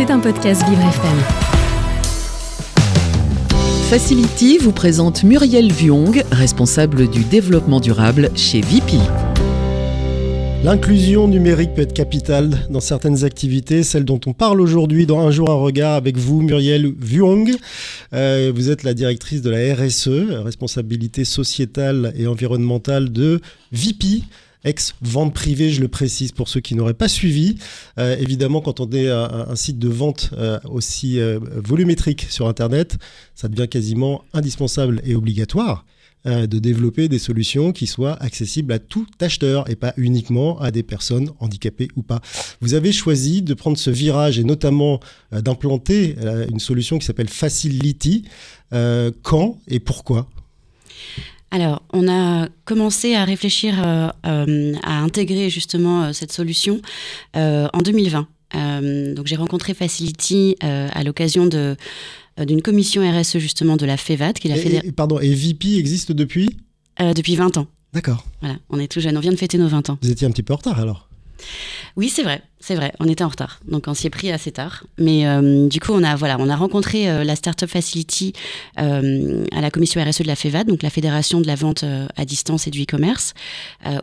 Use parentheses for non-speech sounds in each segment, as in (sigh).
C'est un podcast Vivre FM. Facility vous présente Muriel Viong, responsable du développement durable chez VP. L'inclusion numérique peut être capitale dans certaines activités, celle dont on parle aujourd'hui dans Un jour un regard avec vous, Muriel Vuong. Euh, vous êtes la directrice de la RSE, responsabilité sociétale et environnementale de VP ex-vente privée, je le précise pour ceux qui n'auraient pas suivi. Euh, évidemment, quand on est un, site de vente euh, aussi volumétrique sur Internet, ça devient quasiment indispensable et obligatoire. Euh, de développer des solutions qui soient accessibles à tout acheteur et pas uniquement à des personnes handicapées ou pas. Vous avez choisi de prendre ce virage et notamment euh, d'implanter euh, une solution qui s'appelle Facility. quand et pourquoi? Alors, on a commencé à réfléchir à intégrer justement cette solution en 2020. donc, j'ai rencontré Facility à l'occasion de euh, d'une commission RSE justement de la FEVAD. Qui la et, pardon, et VP existe depuis? Euh, Depuis 20 ans. D'accord. Voilà, on est tout jeune, on vient de fêter nos 20 ans. Vous étiez un petit peu en retard alors? Oui, c'est vrai, c'est vrai. On était en retard, donc on s'y est pris assez tard. Mais euh, du coup, on a voilà, on a rencontré euh, la Startup Facility euh, à la commission RSE de la FEVAD, donc la fédération de la vente à distance et du e-commerce,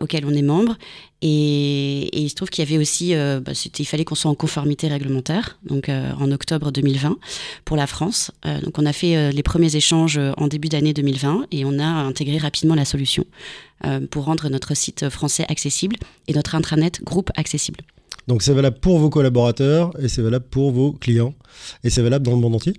auquel on est membre. Et, il se trouve qu'il y avait aussi, bah, il fallait qu'on soit en conformité réglementaire, donc en octobre 2020 pour la France. donc on a fait les premiers échanges en début d'année 2020 et on a intégré rapidement la solution pour rendre notre site français accessible et notre intranet groupe accessible. Donc c'est valable pour vos collaborateurs et c'est valable pour vos clients et c'est valable dans le monde entier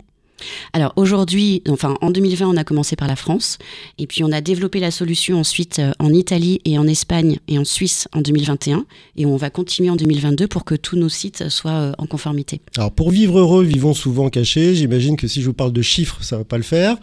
alors aujourd'hui, enfin en 2020, on a commencé par la France et puis on a développé la solution ensuite euh, en Italie et en Espagne et en Suisse en 2021 et on va continuer en 2022 pour que tous nos sites soient euh, en conformité. Alors pour vivre heureux, vivons souvent cachés. J'imagine que si je vous parle de chiffres, ça va pas le faire.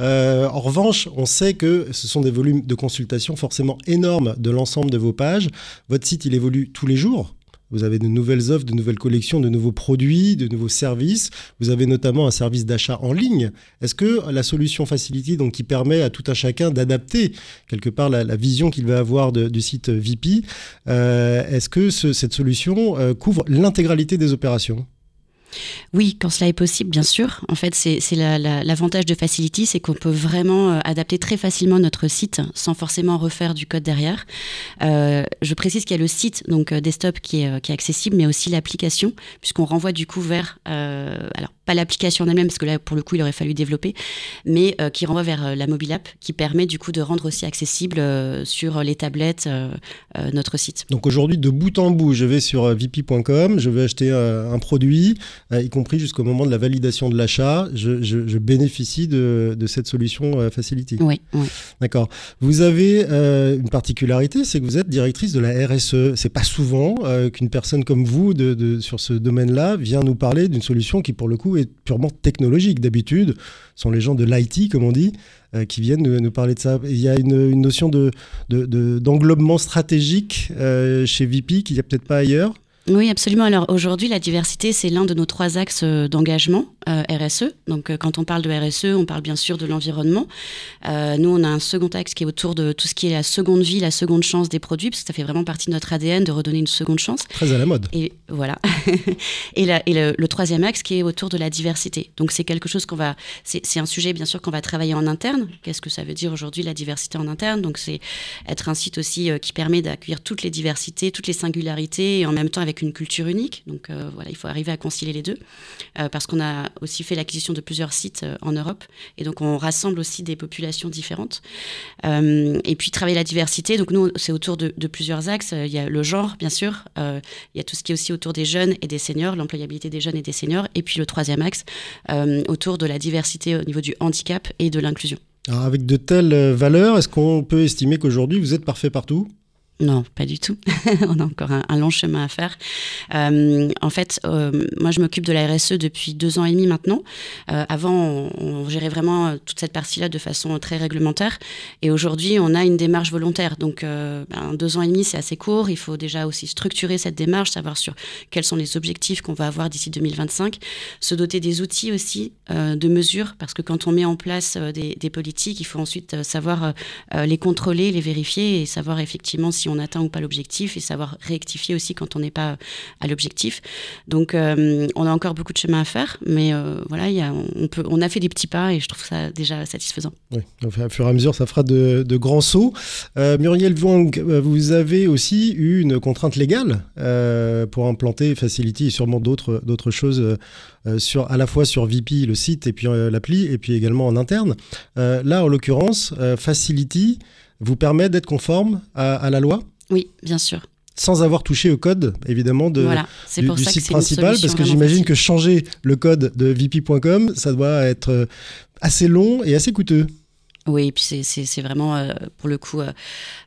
Euh, en revanche, on sait que ce sont des volumes de consultation forcément énormes de l'ensemble de vos pages. Votre site, il évolue tous les jours. Vous avez de nouvelles offres, de nouvelles collections, de nouveaux produits, de nouveaux services. Vous avez notamment un service d'achat en ligne. Est-ce que la solution Facility, donc qui permet à tout un chacun d'adapter quelque part la, vision qu'il va avoir du site VP, euh, est-ce que cette solution euh, couvre l'intégralité des opérations? Oui, quand cela est possible, bien sûr. En fait, c'est l'avantage de Facility, c'est qu'on peut vraiment euh, adapter très facilement notre site sans forcément refaire du code derrière. Euh, je précise qu'il y a le site, donc euh, desktop, qui est, accessible, mais aussi l'application, puisqu'on renvoie du coup vers, alors pas l'application en elle-même, parce que là, pour le coup, il aurait fallu développer, mais qui renvoie vers la mobile app, qui permet du coup de rendre aussi accessible sur les tablettes notre site. Donc aujourd'hui, de bout en bout, je vais sur vp.com, je vais acheter un produit, y compris jusqu'au moment de la validation de l'achat, je, bénéficie de, cette solution euh, Facility. Oui. D'accord. Vous avez euh, une particularité, c'est que vous êtes directrice de la RSE. C'est pas souvent euh, qu'une personne comme vous, de, sur ce domaine-là, vient nous parler d'une solution qui, pour le coup, est purement technologique. D'habitude, ce sont les gens de l'IT, comme on dit, qui viennent nous, parler de ça. Il y a une, notion de, d'englobement stratégique chez VP qu'il n'y a peut-être pas ailleurs. Oui, absolument. Alors aujourd'hui, la diversité, c'est l'un de nos trois axes euh, d'engagement euh, RSE. Donc euh, quand on parle de RSE, on parle bien sûr de l'environnement. nous, on a un second axe qui est autour de tout ce qui est la seconde vie, la seconde chance des produits, parce que ça fait vraiment partie de notre ADN de redonner une seconde chance. Très à la mode. Et voilà. (laughs) et, et le, troisième axe qui est autour de la diversité. Donc c'est quelque chose qu'on va, c'est un sujet bien sûr qu'on va travailler en interne. Qu'est-ce que ça veut dire aujourd'hui la diversité en interne? Donc c'est être un site aussi qui permet d'accueillir toutes les diversités, toutes les singularités, et en même temps avec une culture unique. Donc euh, voilà, il faut arriver à concilier les deux. Euh, parce qu'on a aussi fait l'acquisition de plusieurs sites euh, en Europe. Et donc on rassemble aussi des populations différentes. et puis travailler la diversité. Donc nous, c'est autour de, plusieurs axes. Il y a le genre, bien sûr. il y a tout ce qui est aussi autour des jeunes et des seniors, l'employabilité des jeunes et des seniors. Et puis le troisième axe, autour de la diversité au niveau du handicap et de l'inclusion. Alors avec de telles valeurs, est-ce qu'on peut estimer qu'aujourd'hui vous êtes parfait partout? Non, pas du tout. (laughs) on a encore un, long chemin à faire. Euh, en fait, euh, moi, je m'occupe de la RSE depuis deux ans et demi maintenant. Euh, avant, on, gérait vraiment toute cette partie-là de façon très réglementaire. Et aujourd'hui, on a une démarche volontaire. Donc, ben, deux ans et demi, c'est assez court. Il faut déjà aussi structurer cette démarche, savoir sur quels sont les objectifs qu'on va avoir d'ici 2025, se doter des outils aussi de mesure, parce que quand on met en place des, des politiques, il faut ensuite savoir les contrôler, les vérifier et savoir effectivement si on atteint ou pas l'objectif et savoir rectifier aussi quand on n'est pas à l'objectif. Donc, on a encore beaucoup de chemin à faire, mais voilà, y a, on, a fait des petits pas et je trouve ça déjà satisfaisant. Oui, au fur et à mesure, ça fera de, grands sauts. Muriel Vuong, vous avez aussi eu une contrainte légale pour implanter Facility et sûrement d'autres choses à la fois sur VP, le site, et puis l'appli, et puis également en interne. là, en l'occurrence, Facility vous permet d'être conforme à, la loi? Oui, bien sûr. Sans avoir touché au code, évidemment, de, du, site principal, parce que j'imagine que changer le code de vp.com, ça doit être euh, assez long et assez coûteux. Oui, et puis c'est vraiment, euh, pour le coup, euh,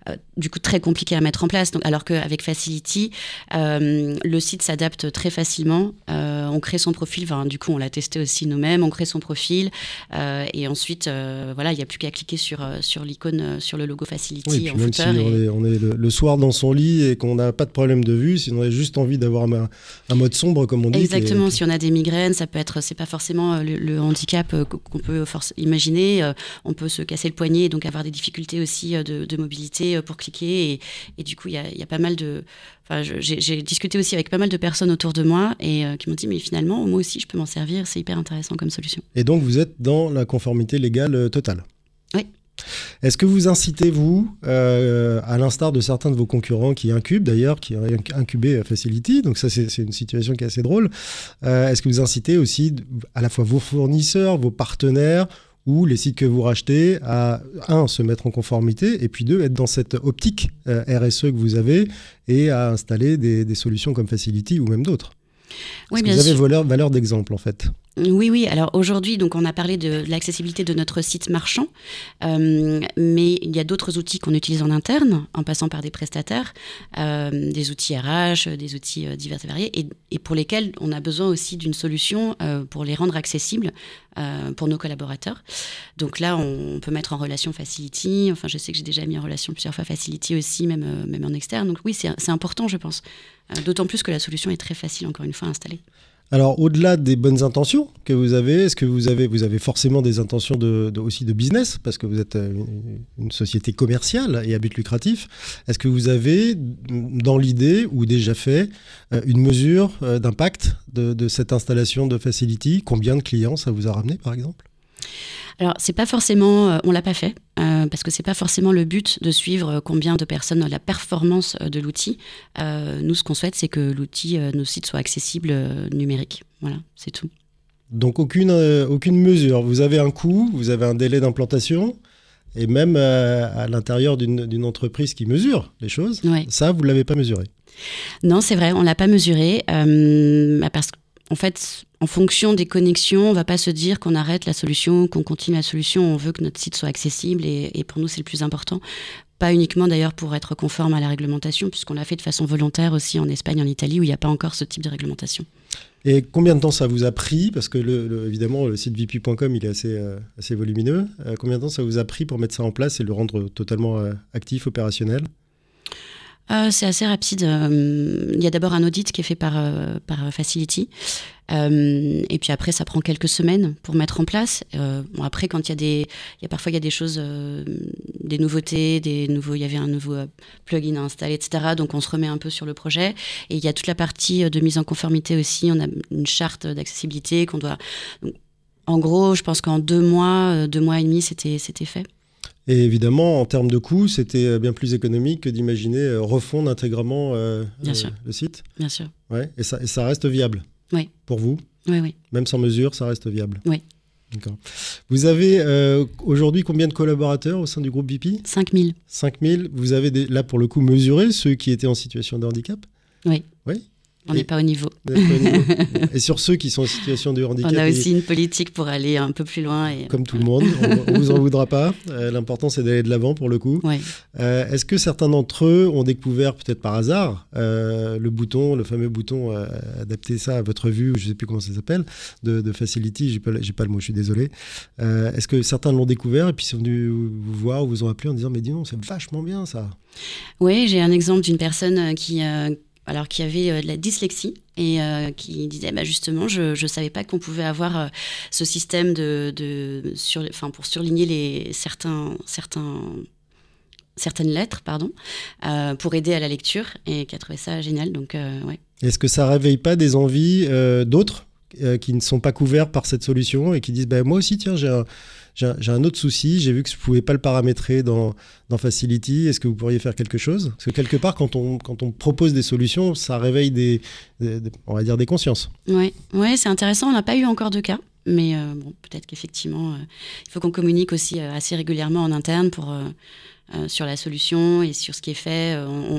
euh, du coup très compliqué à mettre en place. Donc, alors qu'avec Facility, le site s'adapte très facilement. On crée son profil, enfin, du coup on l'a testé aussi nous-mêmes, on crée son profil et ensuite voilà, il n'y a plus qu'à cliquer sur, sur l'icône, sur le logo Facility en même Si on est, le, soir dans son lit et qu'on n'a pas de problème de vue, si on a juste envie d'avoir un, un, mode sombre comme on dit. Exactement, si on a des migraines, ça peut être, c'est pas forcément le, handicap qu'on peut imaginer. On peut se casser le poignet et donc avoir des difficultés aussi de, de mobilité euh, pour cliquer. Et, du coup, il y a, pas mal de. Enfin, j'ai discuté aussi avec pas mal de personnes autour de moi et euh, qui m'ont dit, mais finalement, moi aussi, je peux m'en servir. C'est hyper intéressant comme solution. Et donc, vous êtes dans la conformité légale euh, totale Oui. Est-ce que vous incitez, vous, à l'instar de certains de vos concurrents qui incubent d'ailleurs, qui ont incubé Facility, donc ça c'est une situation qui est assez drôle, est-ce que vous incitez aussi à la fois vos fournisseurs, vos partenaires ou les sites que vous rachetez à, un, se mettre en conformité, et puis deux, être dans cette optique euh, RSE que vous avez et à installer des, solutions comme Facility ou même d'autres. Oui, vous avez valeur, valeur d'exemple en fait. Oui, oui. Alors aujourd'hui, donc on a parlé de, l'accessibilité de notre site marchand, euh, mais il y a d'autres outils qu'on utilise en interne, en passant par des prestataires, euh, des outils RH, des outils euh, divers et variés, et, pour lesquels on a besoin aussi d'une solution pour les rendre accessibles pour nos collaborateurs. Donc là, on, peut mettre en relation Facility. Enfin, je sais que j'ai déjà mis en relation plusieurs fois Facility aussi, même, même en externe. Donc oui, c'est important, je pense. D'autant plus que la solution est très facile, encore une fois, à installer. Alors, au-delà des bonnes intentions que vous avez, est-ce que vous avez, vous avez forcément des intentions de, aussi de business, parce que vous êtes euh, une, société commerciale et à but lucratif. Est-ce que vous avez, dans l'idée ou déjà fait, euh, une mesure euh, d'impact de, de cette installation de Facility? Combien de clients ça vous a ramené, par exemple? Alors, c'est pas forcément, euh, on l'a pas fait, euh, parce que c'est pas forcément le but de suivre euh, combien de personnes, la performance de l'outil. nous, ce qu'on souhaite, c'est que l'outil, nos sites soient accessibles numériques. Voilà, c'est tout. Donc, aucune, aucune mesure. Vous avez un coût, vous avez un délai d'implantation. Et même à l'intérieur d'une entreprise qui mesure les choses, ça, vous ne l'avez pas mesuré. Non, c'est vrai, on ne l'a pas mesuré. Parce que en fait, en fonction des connexions, on va pas se dire qu'on arrête la solution, qu'on continue la solution. On veut que notre site soit accessible et, pour nous, c'est le plus important. Pas uniquement d'ailleurs pour être conforme à la réglementation, puisqu'on l'a fait de façon volontaire aussi en Espagne, en Italie, où il n'y a pas encore ce type de réglementation. Et combien de temps ça vous a pris? Parce que évidemment, le site vp.com, il est assez, euh, volumineux. Euh, combien de temps ça vous a pris pour mettre ça en place et le rendre totalement euh, actif, opérationnel? Euh, c'est assez rapide. Euh, il y a d'abord un audit qui est fait par, euh, par Facility. et puis après, ça prend quelques semaines pour mettre en place. bon, après, quand il y a des, y a parfois il y a des choses, des nouveautés, des nouveaux, il y avait un nouveau plugin à installer, etc. Donc on se remet un peu sur le projet. Et il y a toute la partie de mise en conformité aussi. On a une charte d'accessibilité qu'on doit. en gros, je pense qu'en deux mois, deux mois et demi, c'était fait. Et évidemment, en termes de coûts, c'était euh, bien plus économique que d'imaginer euh, refondre intégralement euh, le site. Bien sûr. Ouais, et, ça, et ça reste viable oui. pour vous Oui, oui. Même sans mesure, ça reste viable Oui. D'accord. Vous avez aujourd'hui combien de collaborateurs au sein du groupe BP 5000. 5000. Vous avez là pour le coup mesuré ceux qui étaient en situation de handicap? Oui. On n'est pas au niveau. (laughs) et sur ceux qui sont en situation de handicap. On a aussi une politique pour aller un peu plus loin. Et... Comme tout le monde, on ne (laughs) vous en voudra pas. Euh, l'important, c'est d'aller de l'avant pour le coup. Euh, est-ce que certains d'entre eux ont découvert, peut-être par hasard, euh, le bouton, le fameux bouton adapter ça à votre vue, je ne sais plus comment ça s'appelle, de, Facility, j'ai pas, pas le mot, je suis désolé. Est-ce que certains l'ont découvert et puis sont venus vous voir ou vous ont appelé en disant Mais dis non, c'est vachement bien ça Oui, j'ai un exemple d'une personne qui alors qui avait euh, de la dyslexie et euh, qui disait bah, justement je ne savais pas qu'on pouvait avoir euh, ce système de, de sur, enfin, pour surligner les certains certains certaines lettres, pardon, pour aider à la lecture et qui a trouvé ça génial. Donc, ouais. Est-ce que ça réveille pas des envies d'autres qui ne sont pas couverts par cette solution et qui disent bah, moi aussi tiens j'ai un j'ai un autre souci, j'ai vu que je ne pouvais pas le paramétrer dans, dans Facility, est-ce que vous pourriez faire quelque chose? Parce que quelque part, quand on, quand on propose des solutions, ça réveille des, on va dire des consciences. Oui, c'est intéressant, on n'a pas eu encore de cas. Mais euh, bon, peut-être qu'effectivement, euh, il faut qu'on communique aussi euh, assez régulièrement en interne pour sur la solution et sur ce qui est fait.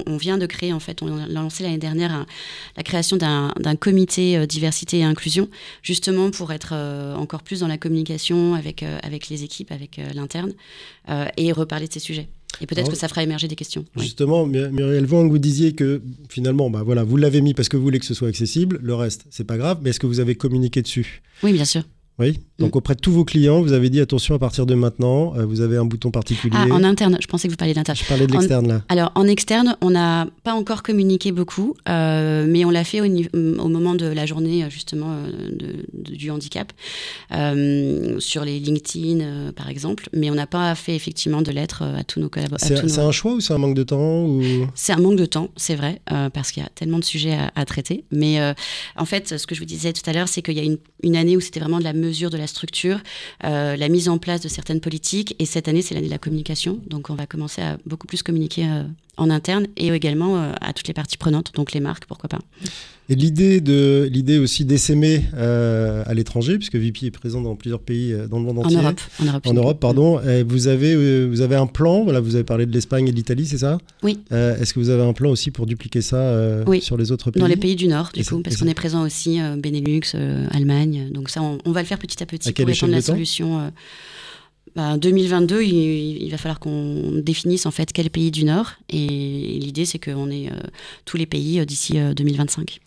On, vient de créer, en fait, on a lancé l'année dernière la création d'un comité diversité et inclusion, justement pour être encore plus dans la communication avec, avec les équipes, avec l'interne, et reparler de ces sujets. Et peut-être que ça fera émerger des questions. Justement, Muriel Vang, vous disiez que finalement, bah voilà, vous l'avez mis parce que vous voulez que ce soit accessible. Le reste, c'est pas grave. Mais est-ce que vous avez communiqué dessus? Oui, bien sûr. Oui, donc auprès de tous vos clients, vous avez dit attention à partir de maintenant, euh, vous avez un bouton particulier. Ah, en interne, je pensais que vous parliez d'interne. Je parlais de l'externe là. Alors en externe, on n'a pas encore communiqué beaucoup, euh, mais on l'a fait au, au, moment de la journée justement euh, de, du handicap, sur les LinkedIn par exemple, mais on n'a pas fait effectivement de lettres à tous nos collaborateurs. C'est un choix ou c'est un manque de temps ou... C'est un manque de temps, c'est vrai, parce qu'il y a tellement de sujets à, à traiter. Mais en fait, ce que je vous disais tout à l'heure, c'est qu'il y a une, une année où c'était vraiment de la mesure de la structure, euh, la mise en place de certaines politiques. Et cette année, c'est l'année de la communication. Donc, on va commencer à beaucoup plus communiquer euh, en interne et également euh, à toutes les parties prenantes, donc les marques, pourquoi pas. Et l'idée de l'idée aussi d'essaimer euh, à l'étranger, puisque VP est présent dans plusieurs pays dans le monde entier. En Europe. En Europe, en Europe pardon. Et vous avez vous avez un plan. Voilà, vous avez parlé de l'Espagne et de l'Italie, c'est ça? Oui. Est-ce que vous avez un plan aussi pour dupliquer ça sur les autres pays? Dans les pays du Nord, du coup, parce qu'on est présent aussi Benelux, Allemagne. Donc ça, on, va le faire petit à petit pour étendre la solution. 2022, bah, il, va falloir qu'on définisse en fait quel pays du Nord. Et l'idée, c'est qu'on ait euh, tous les pays euh, d'ici 2025.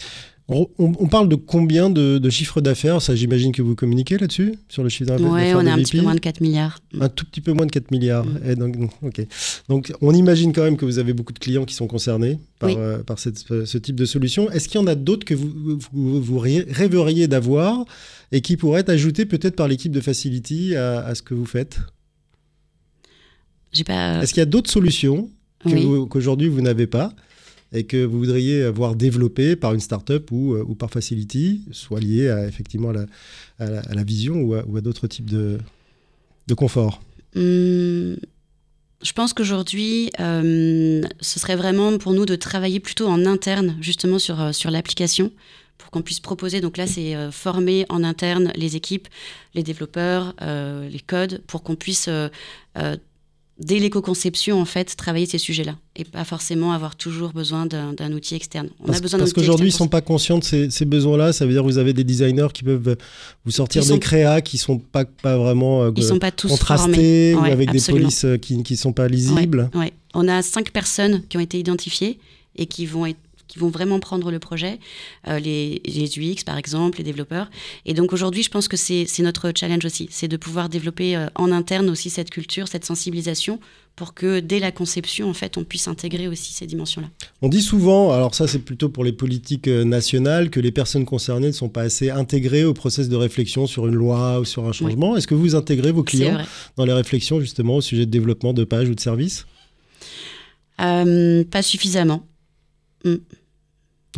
Euh, on, parle de combien de, chiffres d'affaires? Ça, j'imagine que vous communiquez là-dessus, sur le chiffre d'affaires Oui, on est un petit peu moins de 4 milliards. Un tout petit peu moins de 4 milliards. Mm. Et donc, on imagine quand même que vous avez beaucoup de clients qui sont concernés par, par ce type de solution. Est-ce qu'il y en a d'autres que vous, vous, vous rêveriez d'avoir et qui pourrait être ajouté peut-être par l'équipe de Facility à, ce que vous faites? Pas... Est-ce qu'il y a d'autres solutions qu'aujourd'hui vous, n'avez pas? Et que vous voudriez avoir développées par une startup ou, euh, ou par Facility, soit liées à, effectivement la, vision ou à, d'autres types de, confort hum, Je pense qu'aujourd'hui, euh, ce serait vraiment pour nous de travailler plutôt en interne, justement sur, euh, l'application pour qu'on puisse proposer. Donc là, c'est former en interne les équipes, les développeurs, les codes, pour qu'on puisse, dès l'éco-conception, en fait, travailler ces sujets-là. Et pas forcément avoir toujours besoin d'un outil externe. On parce, a besoin parce qu'aujourd'hui, ils ne sont pas conscients de ces, besoins-là. Ça veut dire que vous avez des designers qui peuvent vous sortir des créas qui ne sont pas, pas vraiment ils sont pas tous contrastés ou avec des polices qui ne sont pas lisibles. Ouais, On a cinq personnes qui ont été identifiées et qui vont être qui vont vraiment prendre le projet, euh, les, les, UX par exemple, les développeurs. Et donc aujourd'hui, je pense que c'est notre challenge aussi, c'est de pouvoir développer euh, en interne aussi cette culture, cette sensibilisation pour que dès la conception, en fait, on puisse intégrer aussi ces dimensions-là. On dit souvent, alors ça c'est plutôt pour les politiques euh, nationales, que les personnes concernées ne sont pas assez intégrées au process de réflexion sur une loi ou sur un changement. Est-ce que vous intégrez vos clients dans les réflexions justement au sujet de développement de pages ou de services? Pas suffisamment. Mm.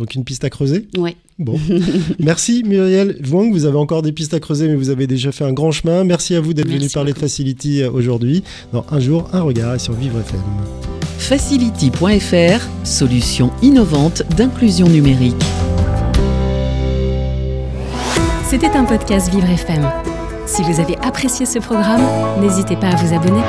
Donc une piste à creuser Oui. Bon. (laughs) Merci Muriel Wang, vous avez encore des pistes à creuser, mais vous avez déjà fait un grand chemin. Merci à vous d'être venu parler de Facility euh, aujourd'hui. Dans Un jour, un regard sur Vivre FM. Facility.fr, solution innovante d'inclusion numérique. C'était un podcast Vivre FM. Si vous avez apprécié ce programme, n'hésitez pas à vous abonner.